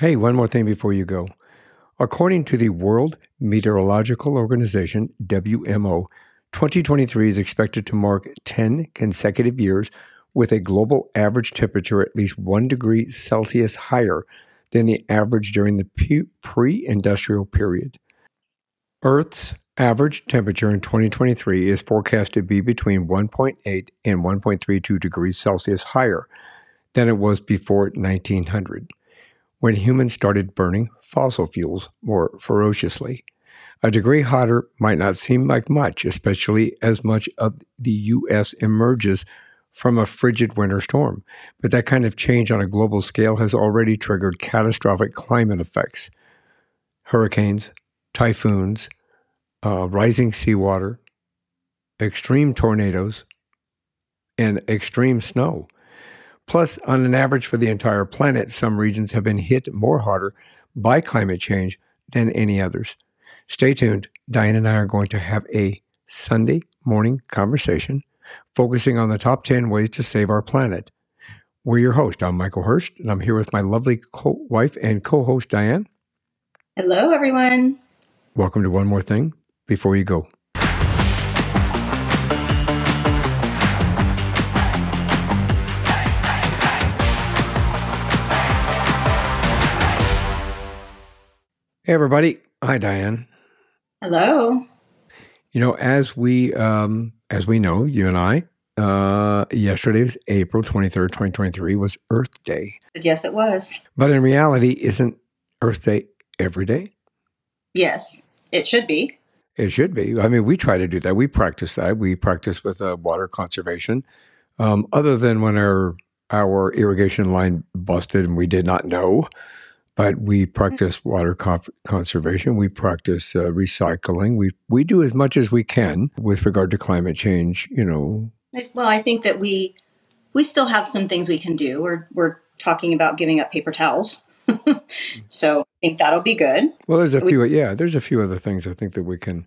Hey, one more thing before you go. According to the World Meteorological Organization, WMO, 2023 is expected to mark 10 consecutive years with a global average temperature at least one degree Celsius higher than the average during the pre industrial period. Earth's average temperature in 2023 is forecast to be between 1.8 and 1.32 degrees Celsius higher than it was before 1900, when humans started burning fossil fuels more ferociously. A degree hotter might not seem like much, especially as much of the U.S. emerges from a frigid winter storm. But that kind of change on a global scale has already triggered catastrophic climate effects hurricanes, typhoons, uh, rising seawater, extreme tornadoes, and extreme snow. Plus, on an average for the entire planet, some regions have been hit more harder by climate change than any others. Stay tuned. Diane and I are going to have a Sunday morning conversation focusing on the top 10 ways to save our planet. We're your host. I'm Michael Hurst, and I'm here with my lovely co- wife and co host, Diane. Hello, everyone. Welcome to One More Thing Before You Go. Hey, everybody. Hi, Diane. Hello. You know, as we um, as we know, you and I, uh, yesterday was April twenty third, twenty twenty three, was Earth Day. Yes, it was. But in reality, isn't Earth Day every day? Yes, it should be. It should be. I mean, we try to do that. We practice that. We practice with uh, water conservation. Um, other than when our our irrigation line busted and we did not know but we practice water conservation. We practice uh, recycling. We we do as much as we can with regard to climate change. You know. Well, I think that we we still have some things we can do. We're we're talking about giving up paper towels. so I think that'll be good. Well, there's a we, few. Yeah, there's a few other things I think that we can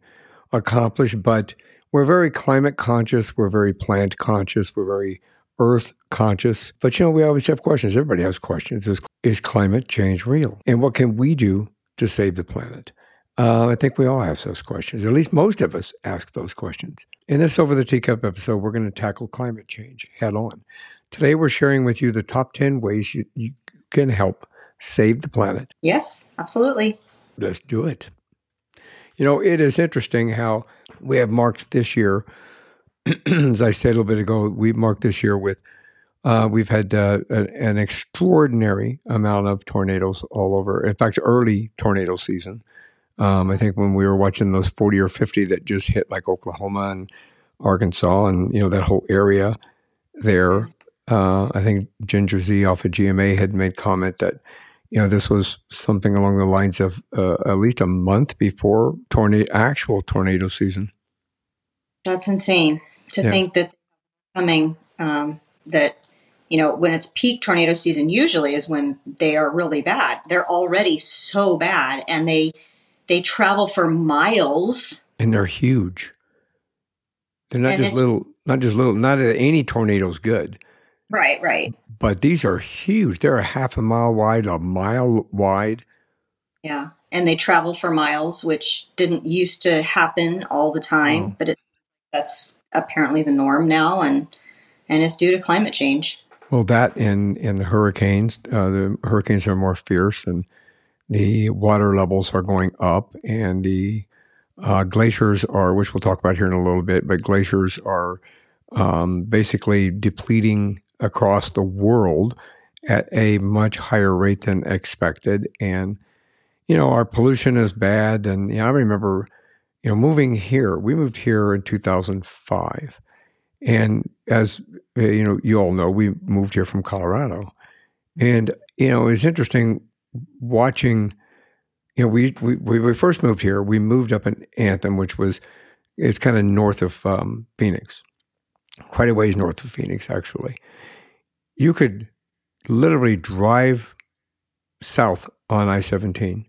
accomplish, but we're very climate conscious. We're very plant conscious. We're very earth conscious. But you know, we always have questions. Everybody has questions. Is, is climate change real? And what can we do to save the planet? Uh, I think we all ask those questions. At least most of us ask those questions. In this Over the Teacup episode, we're going to tackle climate change head on. Today, we're sharing with you the top 10 ways you, you can help save the planet. Yes, absolutely. Let's do it. You know, it is interesting how we have marked this year as I said a little bit ago, we marked this year with uh, we've had uh, an extraordinary amount of tornadoes all over. In fact, early tornado season. Um, I think when we were watching those 40 or 50 that just hit like Oklahoma and Arkansas and, you know, that whole area there. Uh, I think Ginger Zee off of GMA had made comment that, you know, this was something along the lines of uh, at least a month before tornado, actual tornado season. That's insane to yeah. think that coming um, that you know when it's peak tornado season usually is when they are really bad. They're already so bad and they they travel for miles. And they're huge. They're not and just little not just little not any tornado's good. Right right. But these are huge. They're a half a mile wide a mile wide. Yeah and they travel for miles which didn't used to happen all the time oh. but it, that's apparently the norm now, and and it's due to climate change. Well, that and in the hurricanes, uh, the hurricanes are more fierce, and the water levels are going up, and the uh, glaciers are, which we'll talk about here in a little bit, but glaciers are um, basically depleting across the world at a much higher rate than expected, and you know our pollution is bad, and you know, I remember you know, moving here, we moved here in 2005. And as uh, you know, you all know, we moved here from Colorado. And, you know, it's interesting watching, you know, we, we, we first moved here, we moved up in Anthem, which was, it's kind of north of um, Phoenix, quite a ways north of Phoenix, actually. You could literally drive south on I 17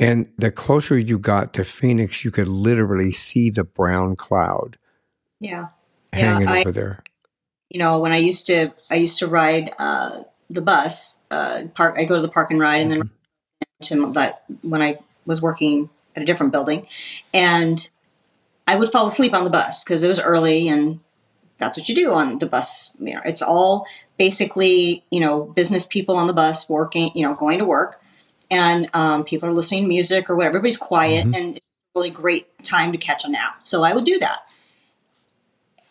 and the closer you got to Phoenix, you could literally see the brown cloud. Yeah. Hanging yeah, over there. You know, when I used to I used to ride uh, the bus, uh, park I go to the park and ride and then mm-hmm. to that when I was working at a different building, and I would fall asleep on the bus because it was early, and that's what you do on the bus. You know, it's all basically you know business people on the bus working, you know, going to work, and um, people are listening to music or whatever. Everybody's quiet, mm-hmm. and it's really great time to catch a nap. So I would do that.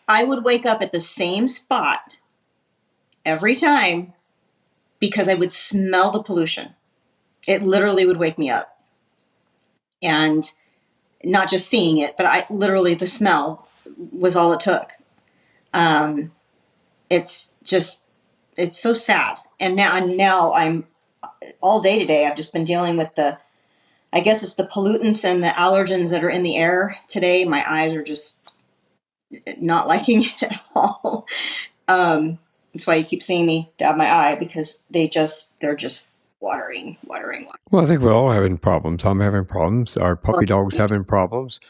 I would wake up at the same spot every time because I would smell the pollution. It literally would wake me up. And not just seeing it, but I literally the smell was all it took. Um, it's just it's so sad. And now and now I'm all day today. I've just been dealing with the I guess it's the pollutants and the allergens that are in the air today. My eyes are just not liking it at all. Um, that's why you keep seeing me dab my eye because they just they're just watering, watering, watering. Well, I think we're all having problems. I'm having problems. Our puppy dog's having problems.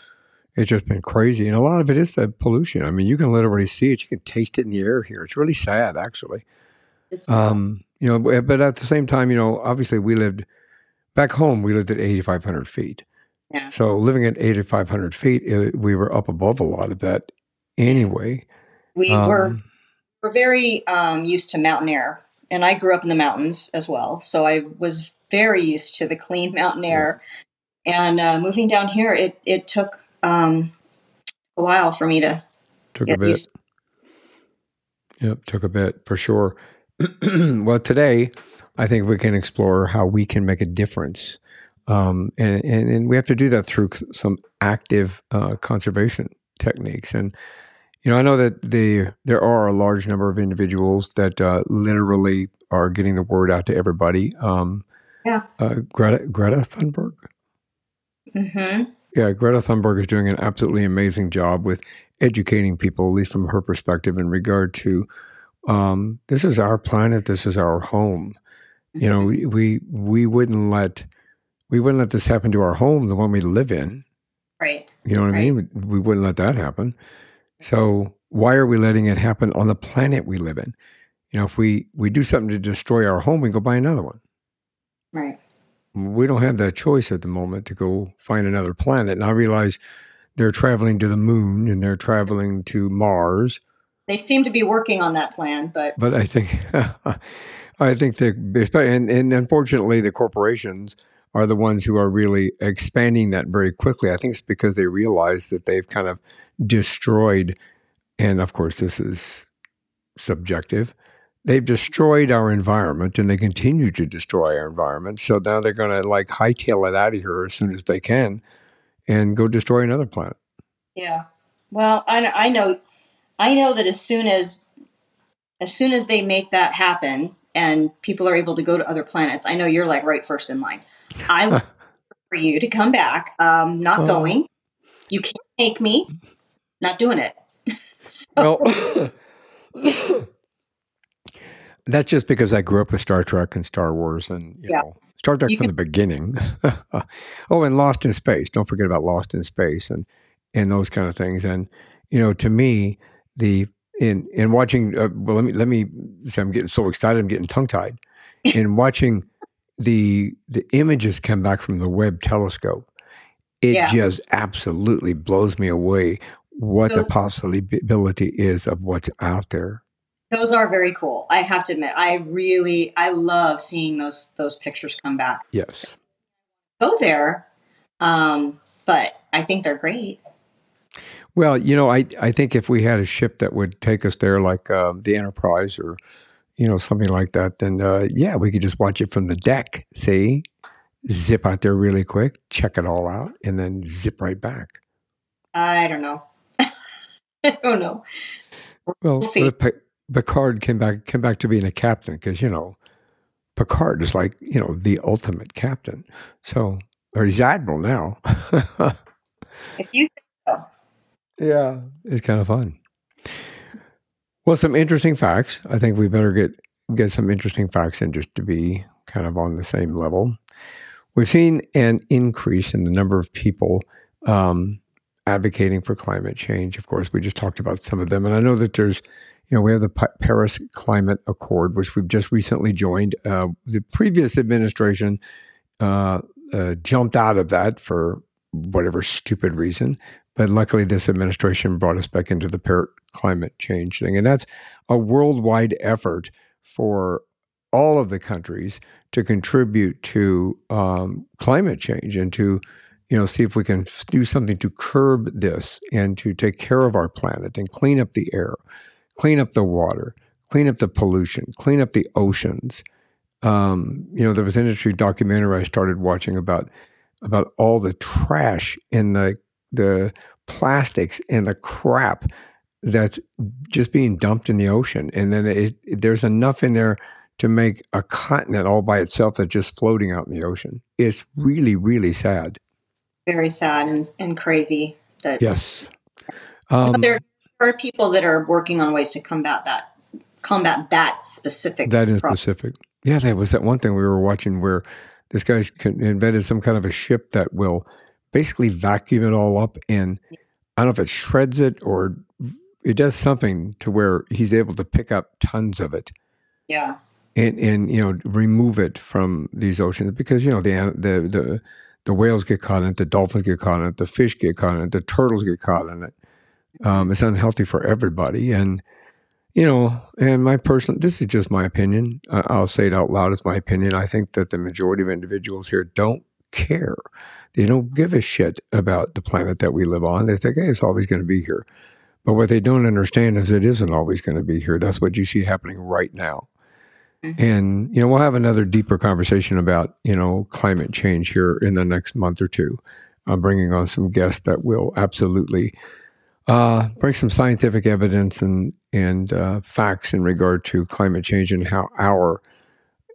It's just been crazy, and a lot of it is the pollution. I mean, you can literally see it. You can taste it in the air here. It's really sad, actually. It's um, you know, but at the same time, you know, obviously we lived back home. We lived at 8,500 feet. Yeah. So living at 8,500 feet, it, we were up above a lot of that anyway. We um, were we're very um, used to mountain air, and I grew up in the mountains as well, so I was very used to the clean mountain air. Yeah. And uh, moving down here, it it took um, a while for me to took a bit. Used. Yep, took a bit for sure. well, today I think we can explore how we can make a difference, um, and, and, and we have to do that through some active uh, conservation techniques. And you know, I know that the there are a large number of individuals that uh, literally are getting the word out to everybody. Um, yeah. Uh, Greta Greta Thunberg. Mm-hmm. Yeah, Greta Thunberg is doing an absolutely amazing job with educating people, at least from her perspective, in regard to um, this is our planet, this is our home. Mm-hmm. You know, mm-hmm. we, we we wouldn't let we wouldn't let this happen to our home, the one we live in. Right. You know what right. I mean? We wouldn't let that happen. So why are we letting it happen on the planet we live in? You know, if we we do something to destroy our home, we go buy another one. Right. We don't have that choice at the moment to go find another planet. And I realize they're traveling to the moon and they're traveling to Mars. They seem to be working on that plan, but but I think I think that and, and unfortunately the corporations are the ones who are really expanding that very quickly. I think it's because they realize that they've kind of destroyed, and of course, this is subjective. They've destroyed our environment and they continue to destroy our environment. So now they're going to like hightail it out of here as soon as they can and go destroy another planet. Yeah. Well, I, I know, I know that as soon as, as soon as they make that happen and people are able to go to other planets, I know you're like right first in line. I want for you to come back. Um, not oh. going. You can't make me not doing it. so. Well, that's just because I grew up with Star Trek and Star Wars and, you yeah. know, Star Trek you from can- the beginning. oh, and Lost in Space. Don't forget about Lost in Space and, and those kind of things. And, you know, to me, the, in, in watching, uh, well, let me, let me say, I'm getting so excited, I'm getting tongue tied. in watching the, the images come back from the Webb telescope, it yeah. just absolutely blows me away what the possibility is of what's out there. Those are very cool. I have to admit, I really, I love seeing those those pictures come back. Yes, go there, um, but I think they're great. Well, you know, I I think if we had a ship that would take us there, like uh, the Enterprise or you know something like that, then uh, yeah, we could just watch it from the deck. See, zip out there really quick, check it all out, and then zip right back. I don't know. I don't know. Well, we'll Picard came back came back to being a captain because you know Picard is like you know the ultimate captain. So, or he's admiral now. if you think so. Yeah, it's kind of fun. Well, some interesting facts. I think we better get get some interesting facts in just to be kind of on the same level. We've seen an increase in the number of people um, advocating for climate change. Of course, we just talked about some of them. And I know that there's, you know, we have the Paris Climate Accord, which we've just recently joined. Uh, the previous administration uh, uh, jumped out of that for whatever stupid reason. But luckily, this administration brought us back into the Paris climate change thing. And that's a worldwide effort for all of the countries to contribute to um, climate change and to you know see if we can do something to curb this and to take care of our planet and clean up the air clean up the water clean up the pollution clean up the oceans um, you know there was an industry documentary i started watching about about all the trash in the the plastics and the crap that's just being dumped in the ocean and then it, there's enough in there to make a continent all by itself that's just floating out in the ocean. It's really, really sad. Very sad and, and crazy. That yes, um, there are people that are working on ways to combat that, combat that specific. That is problem. specific. Yeah, that was that one thing we were watching where this guy invented some kind of a ship that will basically vacuum it all up and I don't know if it shreds it or it does something to where he's able to pick up tons of it. Yeah and and you know remove it from these oceans because you know the the the the whales get caught in it, the dolphins get caught in it, the fish get caught in it, the turtles get caught in it. Um, it's unhealthy for everybody, and you know, and my personal this is just my opinion. I'll say it out loud as my opinion. I think that the majority of individuals here don't care. They don't give a shit about the planet that we live on. They think, hey, it's always going to be here. But what they don't understand is it isn't always going to be here. That's what you see happening right now. Mm-hmm. And, you know, we'll have another deeper conversation about, you know, climate change here in the next month or two. I'm bringing on some guests that will absolutely uh, bring some scientific evidence and, and uh, facts in regard to climate change and how our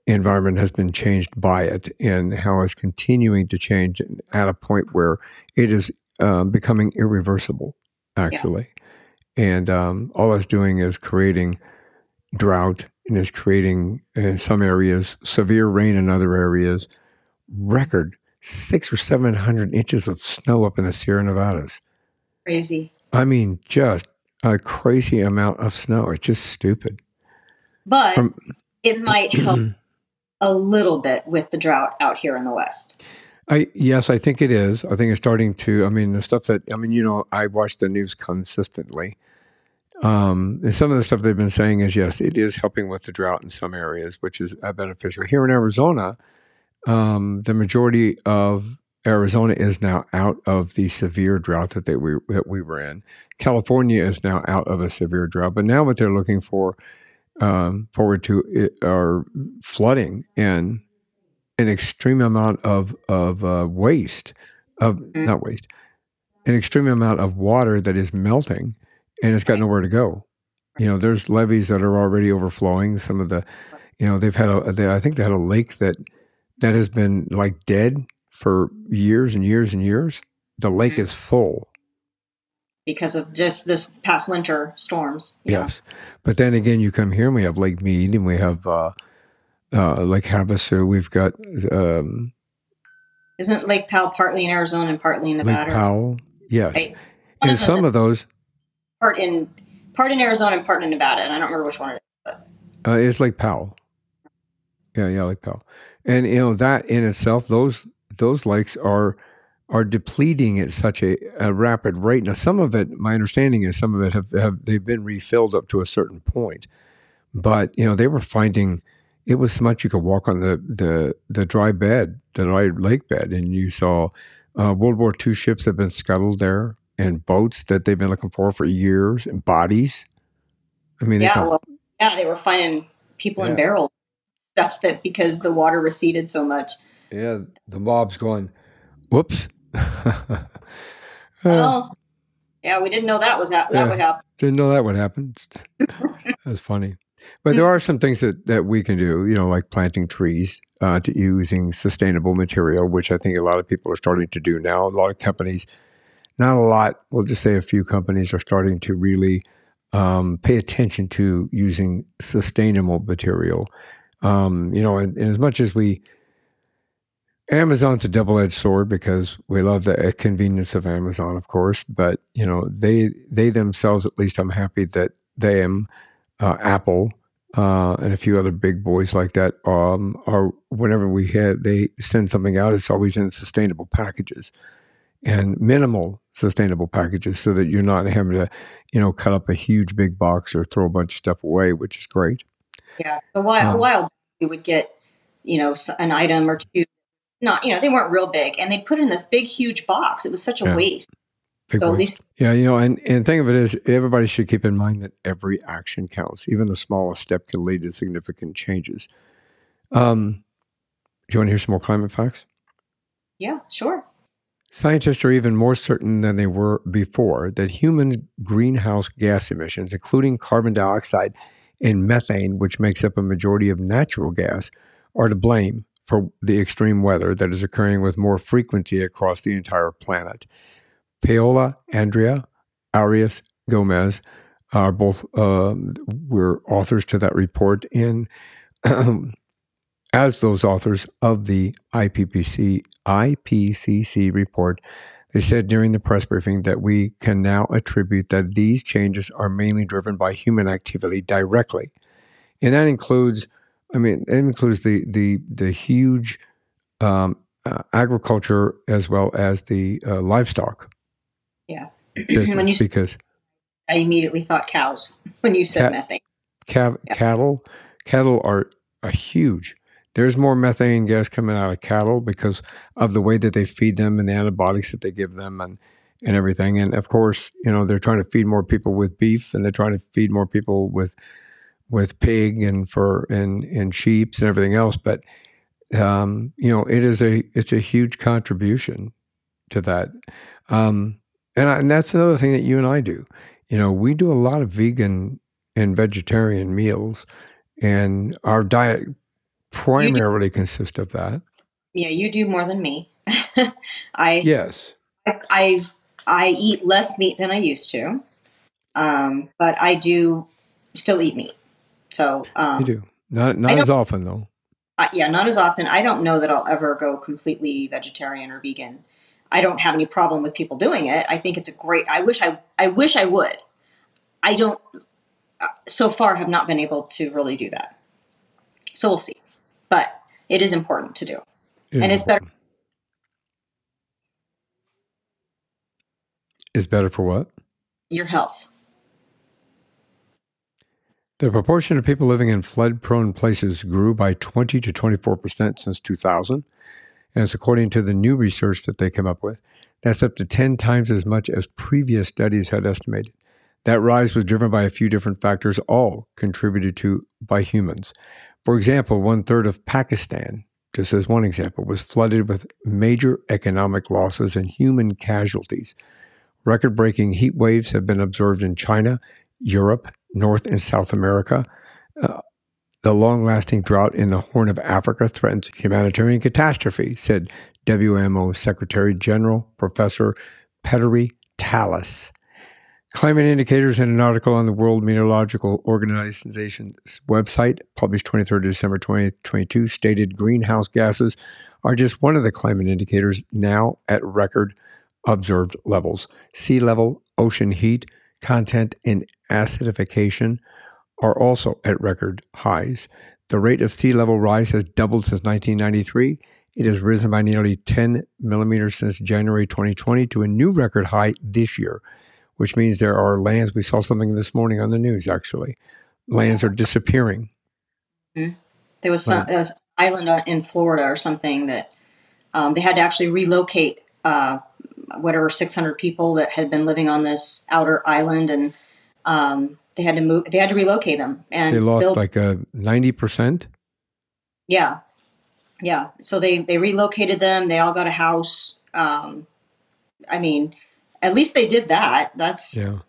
environment has been changed by it and how it's continuing to change at a point where it is uh, becoming irreversible, actually. Yeah. And um, all it's doing is creating drought and is creating in some areas severe rain in other areas, record six or seven hundred inches of snow up in the Sierra Nevadas. Crazy. I mean, just a crazy amount of snow. It's just stupid. But From, it might help a little bit with the drought out here in the West. I yes, I think it is. I think it's starting to. I mean, the stuff that I mean, you know, I watch the news consistently, um, and some of the stuff they've been saying is yes, it is helping with the drought in some areas, which is beneficial. Here in Arizona, um, the majority of Arizona is now out of the severe drought that they we, that we were in. California is now out of a severe drought, but now what they're looking for um, forward to are flooding and an extreme amount of of uh, waste of mm-hmm. not waste, an extreme amount of water that is melting and it's got nowhere to go. You know, there's levees that are already overflowing. Some of the, you know, they've had a, they, I think they had a lake that that has been like dead for years and years and years. The lake mm-hmm. is full because of just this past winter storms. Yes, know? but then again, you come here and we have Lake Mead and we have uh, uh, Lake Havasu. We've got. Um, Isn't Lake Powell partly in Arizona and partly in Nevada? Lake Powell, yes. Right? And some of those, part in part in Arizona and part in Nevada, and I don't remember which one it is. But. Uh, it's Lake Powell. Yeah, yeah, Lake Powell, and you know that in itself, those those lakes are are depleting at such a, a, rapid rate. Now, some of it, my understanding is, some of it have, have they've been refilled up to a certain point, but you know they were finding it was so much you could walk on the the the dry bed, the dry lake bed, and you saw uh, World War II ships that have been scuttled there and boats that they've been looking for for years and bodies. I mean, yeah, well, yeah, they were finding people yeah. in barrels stuff that because the water receded so much. Yeah, the mob's going, whoops. well, yeah, we didn't know that was that, that yeah, would happen. Didn't know that would happen. That's funny. But there are some things that, that we can do, you know, like planting trees, uh, to using sustainable material, which I think a lot of people are starting to do now. A lot of companies not a lot. We'll just say a few companies are starting to really um, pay attention to using sustainable material. Um, you know, and, and, as much as we, Amazon's a double-edged sword because we love the convenience of Amazon, of course, but you know, they they themselves, at least, I'm happy that they am uh, Apple uh, and a few other big boys like that um, are whenever we had they send something out, it's always in sustainable packages and minimal sustainable packages, so that you're not having to, you know, cut up a huge big box or throw a bunch of stuff away, which is great. Yeah, a while, um, a while you would get, you know, an item or two. Not, you know, they weren't real big, and they put in this big, huge box. It was such a yeah. waste. Big so least- yeah, you know, and, and the thing of it is, everybody should keep in mind that every action counts. Even the smallest step can lead to significant changes. Um, do you want to hear some more climate facts? Yeah, sure. Scientists are even more certain than they were before that human greenhouse gas emissions, including carbon dioxide and methane, which makes up a majority of natural gas, are to blame for the extreme weather that is occurring with more frequency across the entire planet. Paola Andrea Arias Gomez are both uh, were authors to that report and as those authors of the IPCC IPCC report they said during the press briefing that we can now attribute that these changes are mainly driven by human activity directly and that includes I mean it includes the the the huge um, uh, agriculture as well as the uh, livestock yeah. when you because I immediately thought cows when you said methane. Cav- yeah. Cattle, cattle are, are huge. There's more methane gas coming out of cattle because of the way that they feed them and the antibiotics that they give them and and everything. And of course, you know they're trying to feed more people with beef, and they're trying to feed more people with with pig and for and and sheep and everything else. But um, you know, it is a it's a huge contribution to that. Um, and, I, and that's another thing that you and I do. You know, we do a lot of vegan and vegetarian meals, and our diet primarily consists of that. Yeah, you do more than me. I yes, I've I eat less meat than I used to, um, but I do still eat meat. So um, you do not not as often though. Uh, yeah, not as often. I don't know that I'll ever go completely vegetarian or vegan. I don't have any problem with people doing it. I think it's a great. I wish I. I wish I would. I don't. Uh, so far, have not been able to really do that. So we'll see, but it is important to do, it and it's important. better. Is better for what? Your health. The proportion of people living in flood prone places grew by 20 to 24% since 2000 and it's according to the new research that they came up with. That's up to 10 times as much as previous studies had estimated. That rise was driven by a few different factors, all contributed to by humans. For example, one third of Pakistan, just as one example, was flooded with major economic losses and human casualties. Record breaking heat waves have been observed in China, Europe, North and South America. Uh, the long lasting drought in the Horn of Africa threatens a humanitarian catastrophe, said WMO Secretary General Professor Petteri Talas. Climate indicators in an article on the World Meteorological Organization's website, published 23rd December 2022, stated greenhouse gases are just one of the climate indicators now at record observed levels. Sea level, ocean heat, content, and acidification are also at record highs. The rate of sea level rise has doubled since 1993. It has risen by nearly 10 millimeters since January 2020 to a new record high this year, which means there are lands. We saw something this morning on the news, actually. Lands are disappearing. Mm-hmm. There was some an island in Florida or something that um, they had to actually relocate uh, whatever 600 people that had been living on this outer island and um, they had to move. They had to relocate them, and they lost build, like a ninety percent. Yeah, yeah. So they they relocated them. They all got a house. Um, I mean, at least they did that. That's yeah.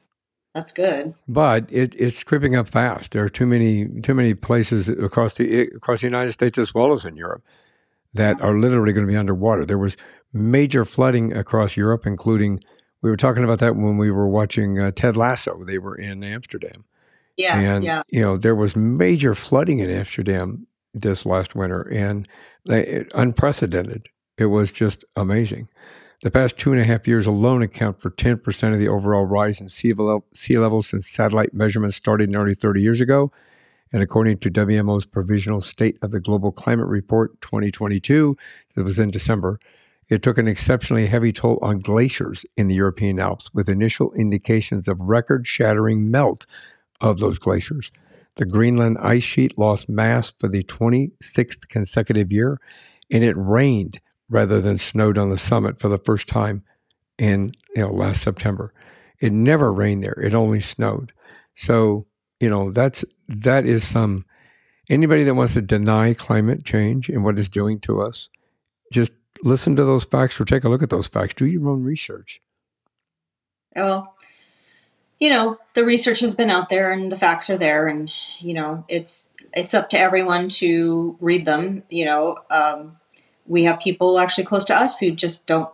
That's good. But it, it's creeping up fast. There are too many too many places across the across the United States as well as in Europe that are literally going to be underwater. There was major flooding across Europe, including we were talking about that when we were watching uh, Ted Lasso. They were in Amsterdam. Yeah, and yeah. you know there was major flooding in Amsterdam this last winter, and it, unprecedented. It was just amazing. The past two and a half years alone account for 10% of the overall rise in sea level, sea level since satellite measurements started nearly 30 years ago. And according to WMO's Provisional State of the Global Climate Report 2022, that was in December, it took an exceptionally heavy toll on glaciers in the European Alps, with initial indications of record shattering melt of those glaciers. The Greenland ice sheet lost mass for the 26th consecutive year, and it rained rather than snowed on the summit for the first time in you know last September. It never rained there; it only snowed. So you know that's that is some anybody that wants to deny climate change and what it's doing to us. Just listen to those facts or take a look at those facts. Do your own research. Well, you know the research has been out there and the facts are there, and you know it's it's up to everyone to read them. You know, um, we have people actually close to us who just don't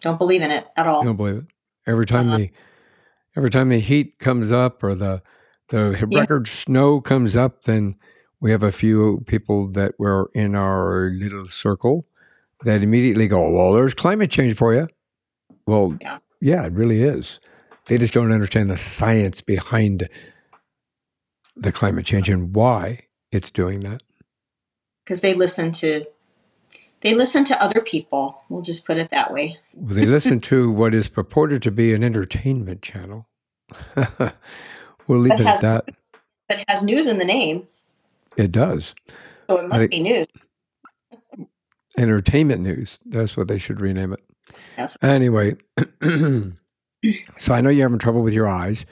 don't believe in it at all. Don't believe it. Every time uh-huh. the every time the heat comes up or the the record snow comes up, then we have a few people that were in our little circle that immediately go, "Well, there's climate change for you." Well, yeah, yeah it really is. They just don't understand the science behind the climate change and why it's doing that. Because they listen to they listen to other people. We'll just put it that way. they listen to what is purported to be an entertainment channel. we'll leave that it has, at that. That has news in the name. It does. So it must I, be news. Entertainment news. That's what they should rename it. That's anyway, so I know you're having trouble with your eyes,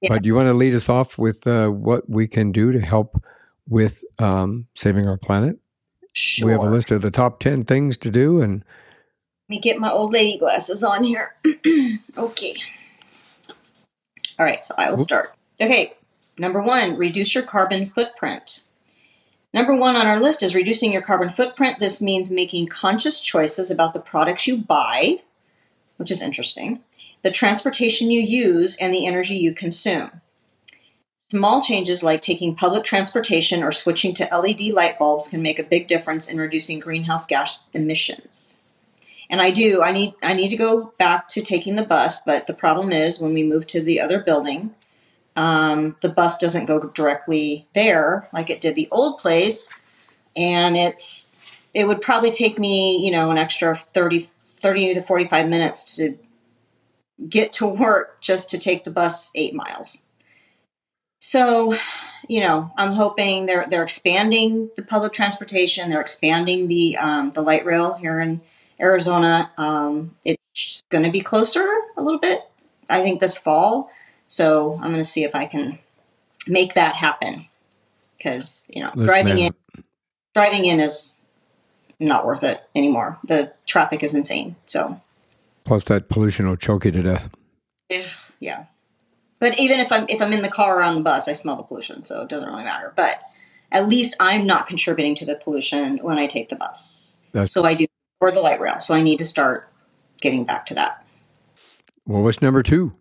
yeah. but you want to lead us off with uh, what we can do to help with um, saving our planet? Sure. We have a list of the top 10 things to do and let me get my old lady glasses on here. okay. All right, so I will start. Okay, number one, reduce your carbon footprint. Number one on our list is reducing your carbon footprint. This means making conscious choices about the products you buy, which is interesting, the transportation you use, and the energy you consume. Small changes like taking public transportation or switching to LED light bulbs can make a big difference in reducing greenhouse gas emissions. And I do, I need I need to go back to taking the bus, but the problem is when we move to the other building, um, the bus doesn't go directly there like it did the old place, and it's it would probably take me, you know, an extra 30, 30 to 45 minutes to get to work just to take the bus eight miles. So, you know, I'm hoping they're they're expanding the public transportation. They're expanding the um, the light rail here in Arizona. Um, it's going to be closer a little bit. I think this fall. So I'm going to see if I can make that happen. Because you know, driving in driving in is not worth it anymore. The traffic is insane. So plus that pollution will choke you to death. If, Yeah. But even if I'm if I'm in the car or on the bus, I smell the pollution, so it doesn't really matter. But at least I'm not contributing to the pollution when I take the bus. That's so I do or the light rail. So I need to start getting back to that. Well, what's number two?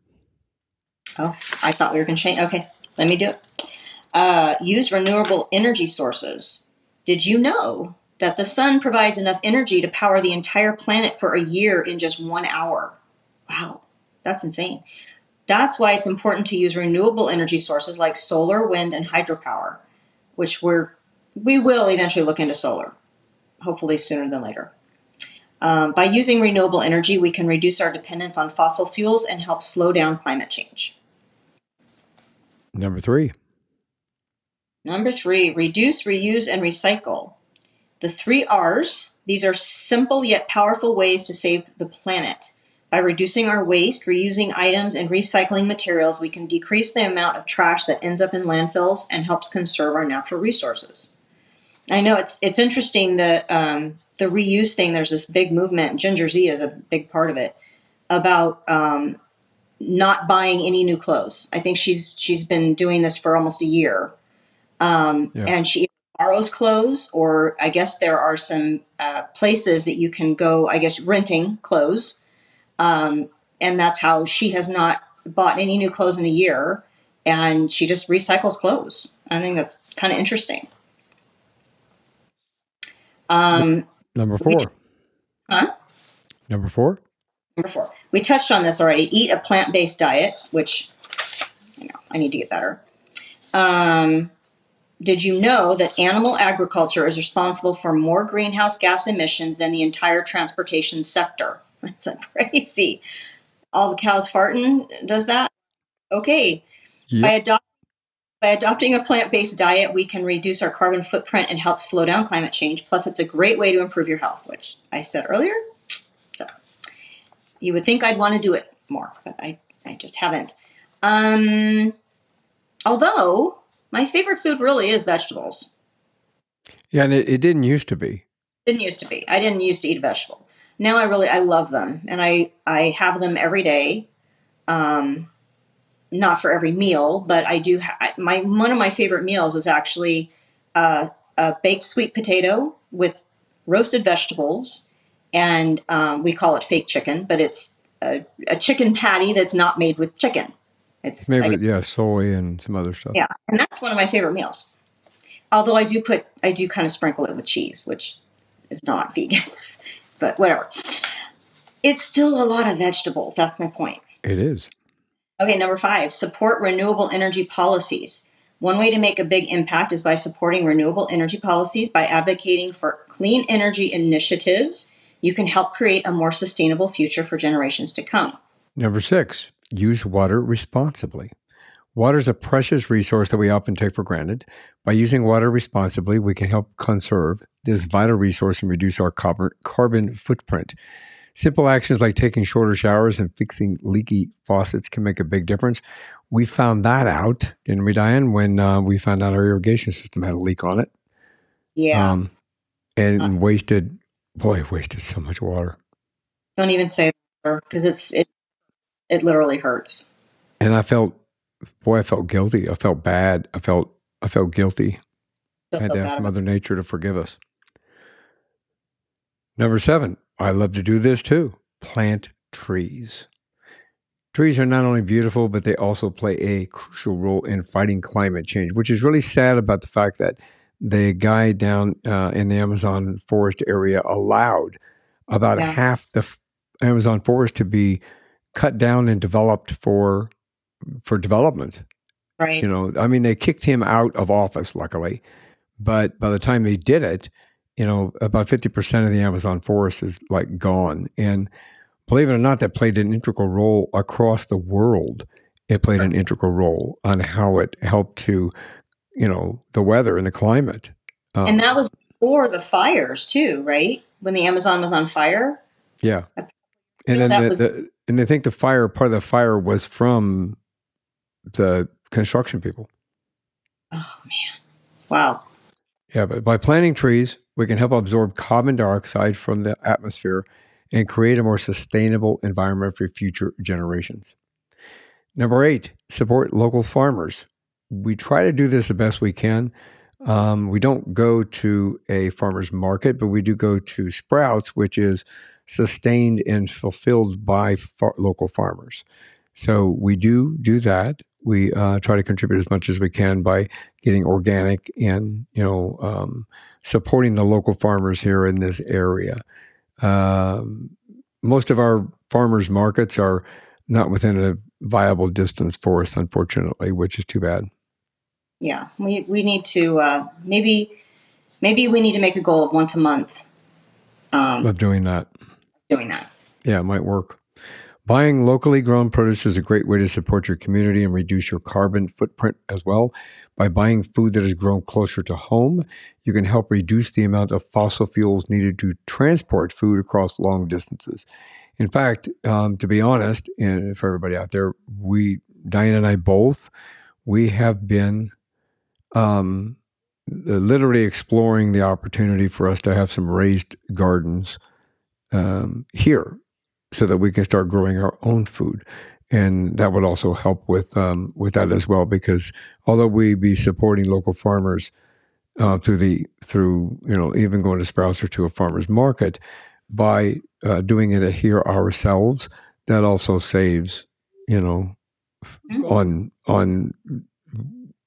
Oh, I thought we were going to change. Okay, let me do it. Uh, use renewable energy sources. Did you know that the sun provides enough energy to power the entire planet for a year in just one hour? Wow, that's insane. That's why it's important to use renewable energy sources like solar, wind, and hydropower, which we're we will eventually look into solar, hopefully sooner than later. Um, by using renewable energy, we can reduce our dependence on fossil fuels and help slow down climate change. Number three. Number three, reduce, reuse, and recycle. The three R's, these are simple yet powerful ways to save the planet. By reducing our waste, reusing items, and recycling materials, we can decrease the amount of trash that ends up in landfills and helps conserve our natural resources. I know it's it's interesting that um, the reuse thing. There's this big movement. Ginger Zee is a big part of it about um, not buying any new clothes. I think she's she's been doing this for almost a year, um, yeah. and she borrows clothes, or I guess there are some uh, places that you can go. I guess renting clothes um, and that's how she has not bought any new clothes in a year. And she just recycles clothes. I think that's kind of interesting. Um, Number four. T- huh? Number four. Number four. We touched on this already. Eat a plant based diet, which you know I need to get better. Um, did you know that animal agriculture is responsible for more greenhouse gas emissions than the entire transportation sector? That's crazy. All the cows farting does that? Okay. Yep. By, adopt, by adopting a plant based diet, we can reduce our carbon footprint and help slow down climate change. Plus, it's a great way to improve your health, which I said earlier. So, you would think I'd want to do it more, but I, I just haven't. Um, although, my favorite food really is vegetables. Yeah, and it, it didn't used to be. Didn't used to be. I didn't used to eat a vegetable. Now I really I love them, and I I have them every day. Um, not for every meal, but I do. Ha- my one of my favorite meals is actually uh, a baked sweet potato with roasted vegetables, and um, we call it fake chicken, but it's a, a, chicken patty that's not made with chicken. It's maybe yeah, soy and some other stuff. Yeah, and that's one of my favorite meals. Although I do put, I do kind of sprinkle it with cheese, which is not vegan, but whatever. It's still a lot of vegetables. That's my point. It is. Okay, number five, support renewable energy policies. One way to make a big impact is by supporting renewable energy policies by advocating for clean energy initiatives. You can help create a more sustainable future for generations to come. Number six, use water responsibly. Water is a precious resource that we often take for granted. By using water responsibly, we can help conserve this vital resource and reduce our carbon footprint. Simple actions like taking shorter showers and fixing leaky faucets can make a big difference. We found that out, didn't we, Diane, when uh, we found out our irrigation system had a leak on it? Yeah. Um, and uh, wasted, boy, wasted so much water. Don't even say it because it's it it literally hurts. And I felt, boy, I felt guilty. I felt bad. I felt, I felt guilty. I had to ask Mother Nature to forgive us. Number seven, I love to do this too plant trees. Trees are not only beautiful, but they also play a crucial role in fighting climate change, which is really sad about the fact that the guy down uh, in the Amazon forest area allowed about yeah. half the f- Amazon forest to be cut down and developed for for development. Right. You know, I mean, they kicked him out of office, luckily, but by the time they did it, you know, about fifty percent of the Amazon forest is like gone. And believe it or not, that played an integral role across the world. It played an integral role on how it helped to, you know, the weather and the climate. Um, and that was before the fires too, right? When the Amazon was on fire. Yeah. And then the, was- the, and they think the fire part of the fire was from the construction people. Oh man. Wow. Yeah, but by planting trees, we can help absorb carbon dioxide from the atmosphere and create a more sustainable environment for future generations. Number eight, support local farmers. We try to do this the best we can. Um, we don't go to a farmer's market, but we do go to Sprouts, which is sustained and fulfilled by far- local farmers. So we do do that. We uh, try to contribute as much as we can by getting organic and you know um, supporting the local farmers here in this area. Um, most of our farmers markets are not within a viable distance for us, unfortunately, which is too bad. Yeah, we we need to uh, maybe maybe we need to make a goal of once a month um, of doing that doing that. Yeah, it might work. Buying locally grown produce is a great way to support your community and reduce your carbon footprint as well. By buying food that is grown closer to home, you can help reduce the amount of fossil fuels needed to transport food across long distances. In fact, um, to be honest, and for everybody out there, we, Diane and I both, we have been um, literally exploring the opportunity for us to have some raised gardens um, here so that we can start growing our own food. And that would also help with um, with that as well, because although we be supporting local farmers uh, through the through you know even going to Sprouts or to a farmer's market, by uh, doing it here ourselves, that also saves you know mm-hmm. on on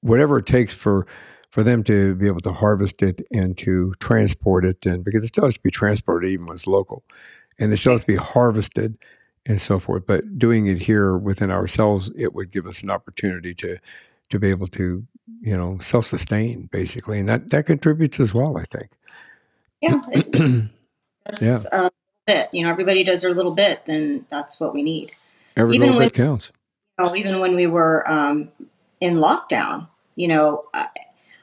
whatever it takes for for them to be able to harvest it and to transport it and because it still has to be transported even when it's local and it still to be harvested and so forth but doing it here within ourselves it would give us an opportunity to to be able to, you know, self sustain basically, and that that contributes as well. I think. Yeah. Yeah. a bit. You know, everybody does their little bit, then that's what we need. Every even little when, bit counts. You know, even when we were um, in lockdown, you know, I,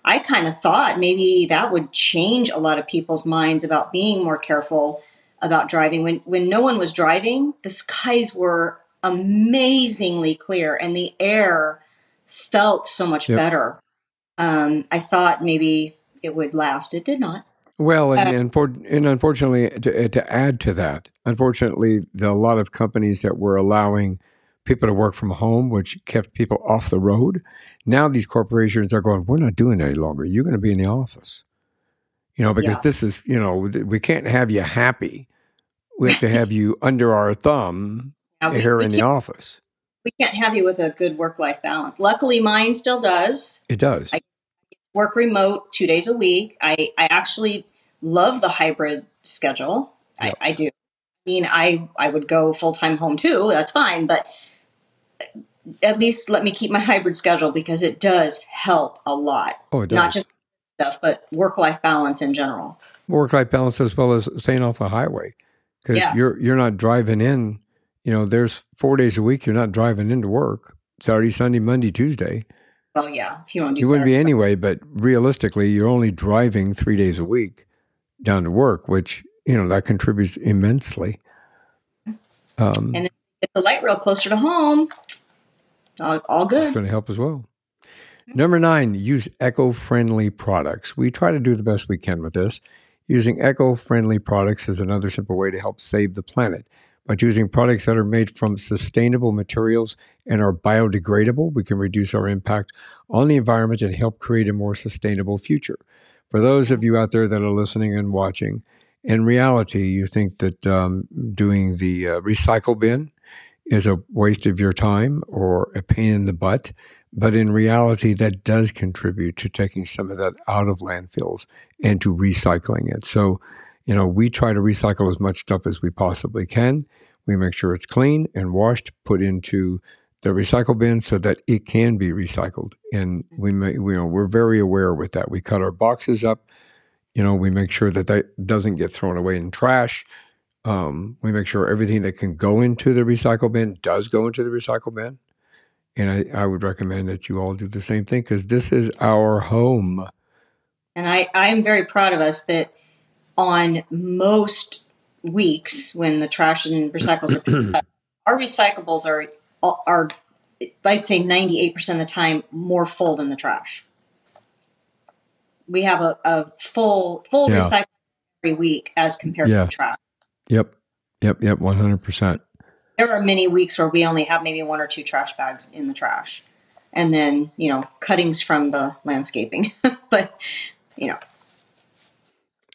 I kind of thought maybe that would change a lot of people's minds about being more careful about driving. When when no one was driving, the skies were amazingly clear and the air felt so much yep. better. Um, I thought maybe it would last. It did not. Well, and, uh, and, for, and unfortunately, to, to, add to that, unfortunately, a lot of companies that were allowing people to work from home, which kept people off the road, now these corporations are going, we're not doing that any longer. You're going to be in the office. You know, because yeah. this is, you know, we can't have you happy. We have to have you under our thumb we, here we in the office. We can't have you with a good work life balance. Luckily, mine still does. It does. I work remote two days a week. I, I actually love the hybrid schedule. Yep. I, I do. I mean, I, I would go full time home too. That's fine. But uh, at least let me keep my hybrid schedule because it does help a lot. Oh, it does. Not just stuff, but work life balance in general. Work life balance as well as staying off the highway because yeah. you're you're not driving in. You know, there's four days a week. You're not driving into work Saturday, Sunday, Monday, Tuesday. Well, yeah, if you want to, you wouldn't be anyway. But realistically, you're only driving three days a week down to work, which you know that contributes immensely. Um, and get the light rail closer to home. All, all good. It's going to help as well. Number nine, use eco friendly products. We try to do the best we can with this. Using eco friendly products is another simple way to help save the planet. By choosing products that are made from sustainable materials and are biodegradable, we can reduce our impact on the environment and help create a more sustainable future. For those of you out there that are listening and watching, in reality, you think that um, doing the uh, recycle bin is a waste of your time or a pain in the butt. But in reality, that does contribute to taking some of that out of landfills and to recycling it. So, you know, we try to recycle as much stuff as we possibly can. We make sure it's clean and washed, put into the recycle bin so that it can be recycled. And we may, we, you know, we're very aware with that. We cut our boxes up. You know, we make sure that that doesn't get thrown away in trash. Um, we make sure everything that can go into the recycle bin does go into the recycle bin. And I, I would recommend that you all do the same thing because this is our home. And I, I'm very proud of us that on most weeks when the trash and recycles are picked up, our recyclables are are I'd say 98% of the time more full than the trash. We have a, a full full yeah. recycle every week as compared yeah. to the trash. Yep. Yep. Yep. 100%. There are many weeks where we only have maybe one or two trash bags in the trash. And then, you know, cuttings from the landscaping. but, you know.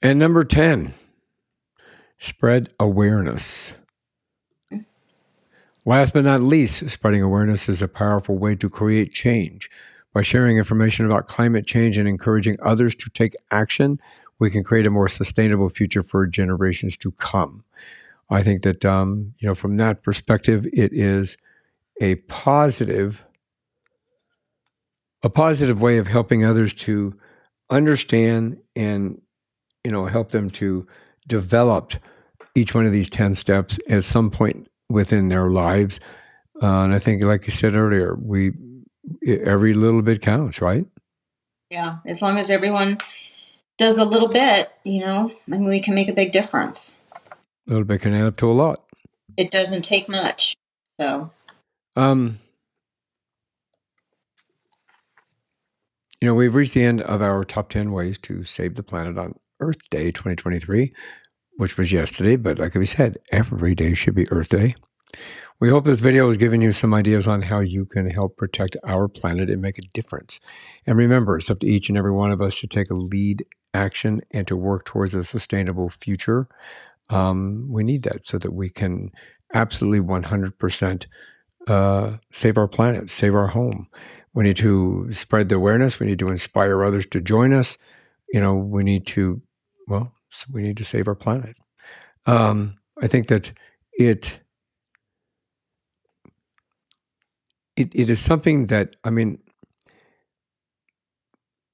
And number 10, spread awareness. Last but not least, spreading awareness is a powerful way to create change. By sharing information about climate change and encouraging others to take action, we can create a more sustainable future for generations to come. I think that um, you know from that perspective, it is a positive, a positive way of helping others to understand and you know help them to develop each one of these ten steps at some point within their lives. Uh, and I think, like you said earlier, we every little bit counts, right? Yeah, as long as everyone does a little bit, you know, I mean, we can make a big difference. A little bit can add up to a lot. It doesn't take much. So, um, you know, we've reached the end of our top 10 ways to save the planet on Earth Day 2023, which was yesterday. But like we said, every day should be Earth Day. We hope this video has given you some ideas on how you can help protect our planet and make a difference. And remember, it's up to each and every one of us to take a lead action and to work towards a sustainable future. Um, we need that so that we can absolutely 100% uh, save our planet, save our home. We need to spread the awareness. We need to inspire others to join us. You know, we need to, well, we need to save our planet. Um, I think that it, it it is something that I mean,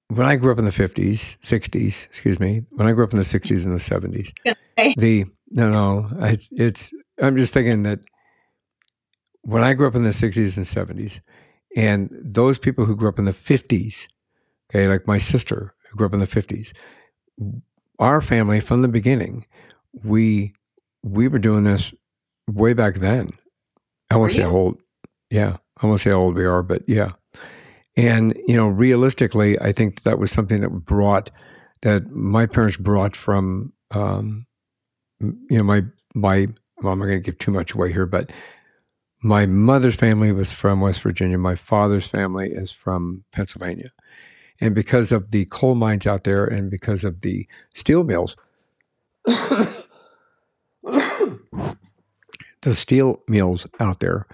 when I grew up in the 50s, 60s, excuse me, when I grew up in the 60s and the 70s, the, no, no, it's, it's, I'm just thinking that when I grew up in the 60s and 70s, and those people who grew up in the 50s, okay, like my sister who grew up in the 50s, our family from the beginning, we we were doing this way back then. I won't say how old, yeah, I won't say how old we are, but yeah. And you know, realistically, I think that was something that brought that my parents brought from, um, you know, my my. Well, I'm not going to give too much away here, but my mother's family was from West Virginia. My father's family is from Pennsylvania. And because of the coal mines out there and because of the steel mills, the steel mills out there,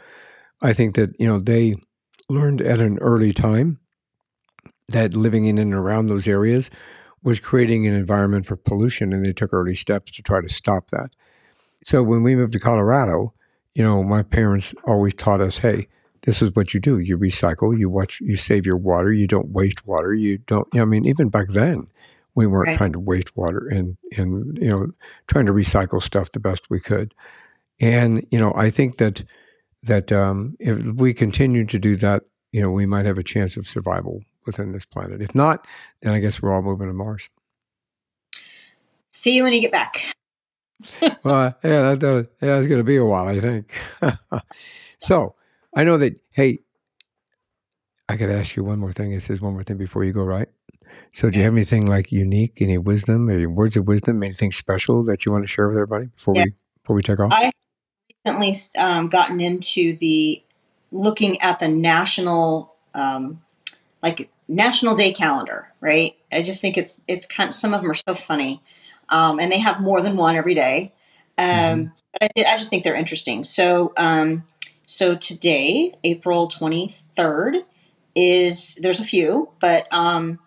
I think that, you know, they learned at an early time that living in and around those areas was creating an environment for pollution and they took early steps to try to stop that. So when we moved to Colorado, you know, my parents always taught us, hey, this is what you do. You recycle, you watch, you save your water, you don't waste water, you don't, you know, I mean, even back then, we weren't right. trying to waste water and, and, you know, trying to recycle stuff the best we could. And, you know, I think that, that um, if we continue to do that, you know, we might have a chance of survival within this planet. If not, then I guess we're all moving to Mars. See you when you get back. well, yeah, that's, that, yeah, it's going to be a while, I think. so I know that, hey, I to ask you one more thing. It says one more thing before you go, right? So, do you have anything like unique, any wisdom, any words of wisdom, anything special that you want to share with everybody before yeah. we before we take off? I recently um, gotten into the looking at the national, um, like National Day calendar. Right? I just think it's it's kind. Of, some of them are so funny um, and they have more than one every day. Um, mm-hmm. But I, I, just think they're interesting. So, um, so today, April twenty third, is there's a few, but um,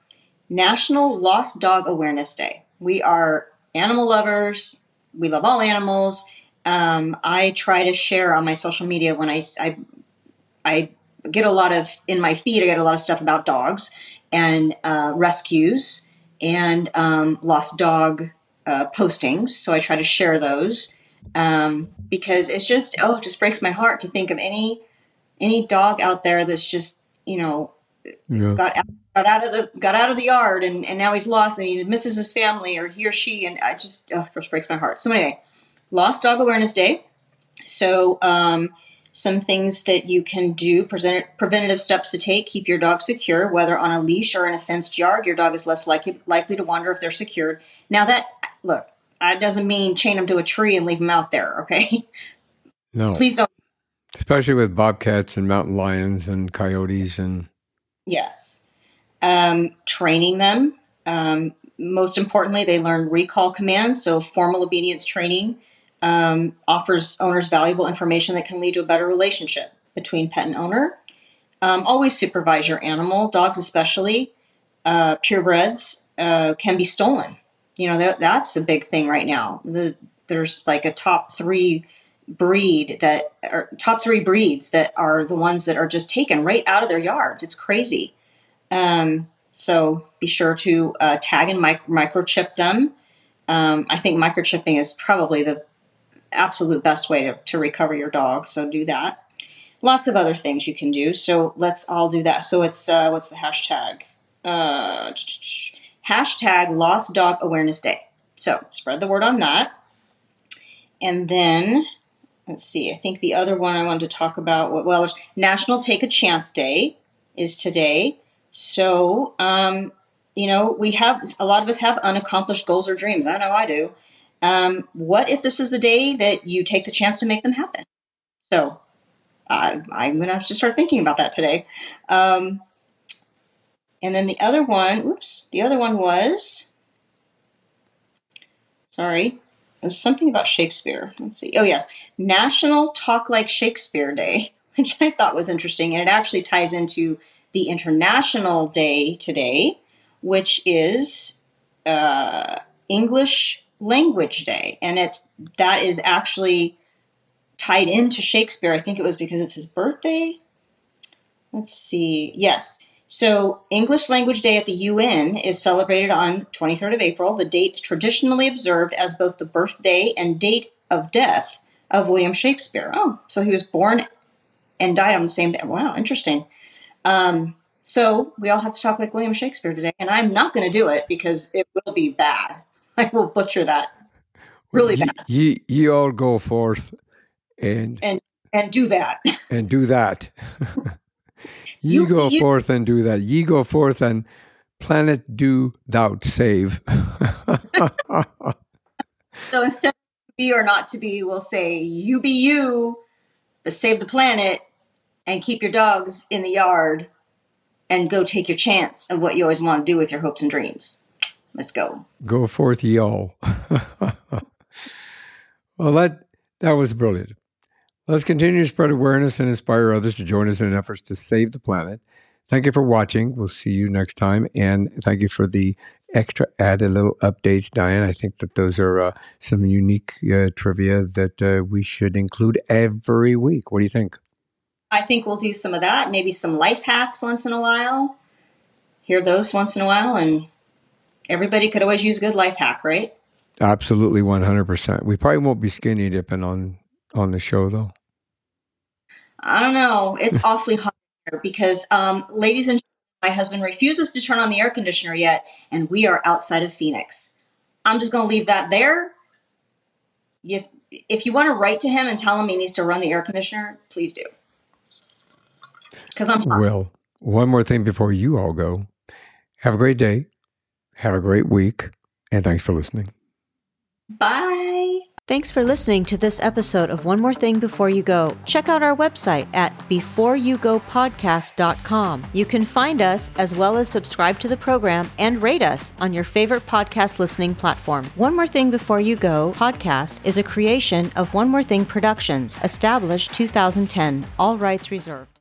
National Lost Dog Awareness Day. We are animal lovers. We love all animals. Um, I try to share on my social media when I, I, I get a lot of in my feed. I get a lot of stuff about dogs and uh, rescues and um, lost dog uh, postings, so I try to share those um, because it's just oh, it just breaks my heart to think of any any dog out there that's just you know yeah. got out, got out of the got out of the yard and, and now he's lost and he misses his family or he or she and I just oh, it just breaks my heart. So anyway, Lost Dog Awareness Day. So um, some things that you can do, present, preventative steps to take, keep your dog secure, whether on a leash or in a fenced yard. Your dog is less likely likely to wander if they're secured. Now that look, that doesn't mean chain them to a tree and leave them out there. Okay. No. Please don't. Especially with bobcats and mountain lions and coyotes and. Yes. Um, training them. Um, most importantly, they learn recall commands. So formal obedience training um, offers owners valuable information that can lead to a better relationship between pet and owner. Um, always supervise your animal, dogs especially. Uh, purebreds uh, can be stolen. You know, that, that's a big thing right now. The, there's like a top three breed that are top three breeds that are the ones that are just taken right out of their yards. It's crazy. Um, so be sure to uh, tag and mic- microchip them. Um, I think microchipping is probably the absolute best way to, to recover your dog. So do that. Lots of other things you can do. So let's all do that. So it's uh, what's the hashtag? Uh, hashtag Lost Dog Awareness Day. So spread the word on that. And then let's see. I think the other one I wanted to talk about. Well, National Take a Chance Day is today. So um, you know we have a lot of us have unaccomplished goals or dreams. I know I do. Um, what if this is the day that you take the chance to make them happen? So uh, I'm going to have to start thinking about that today. Um, and then the other one, oops, the other one was, sorry, it was something about Shakespeare. Let's see. Oh, yes, National Talk Like Shakespeare Day, which I thought was interesting. And it actually ties into the International Day today, which is uh, English Language Day, and it's that is actually tied into Shakespeare. I think it was because it's his birthday. Let's see. Yes, So, English Language Day at the UN is celebrated on 23rd of April, the date traditionally observed as both the birthday and date of death of William Shakespeare. Oh, so he was born and died on the same day. Wow, interesting. Um, so we all have to talk like William Shakespeare today, and I'm not going to do it because it will be bad. I will butcher that really ye, bad. Ye, ye all go forth and and and do that and do that. ye You- go you- forth and do that. Ye go forth and planet do thou save. so instead of be or not to be, we'll say you be you, but save the planet and keep your dogs in the yard and go take your chance of what you always want to do with your hopes and dreams. Let's go. go forth ye all. well, that that was brilliant. Let's continue to spread awareness and inspire others to join us in efforts to save the planet. Thank you for watching. We'll see you next time, and thank you for the extra added little updates, Diane. I think that those are uh, some unique uh, trivia that uh, we should include every week. What do you think? I think we'll do some of that, maybe some life hacks once in a while. Hear those once in a while, and everybody could always use a good life hack, right? Absolutely, one hundred percent. We probably won't be skinny dipping on on the show though. I don't know. It's awfully hot here because, um, ladies and my husband refuses to turn on the air conditioner yet, and we are outside of Phoenix. I'm just going to leave that there. If, if you want to write to him and tell him he needs to run the air conditioner, please do. Because I'm hot. Well, one more thing before you all go. Have a great day. Have a great week. And thanks for listening. Bye. Thanks for listening to this episode of One More Thing Before You Go. Check out our website at beforeyougopodcast.com. You can find us as well as subscribe to the program and rate us on your favorite podcast listening platform. One More Thing Before You Go podcast is a creation of One More Thing Productions, established 2010, all rights reserved.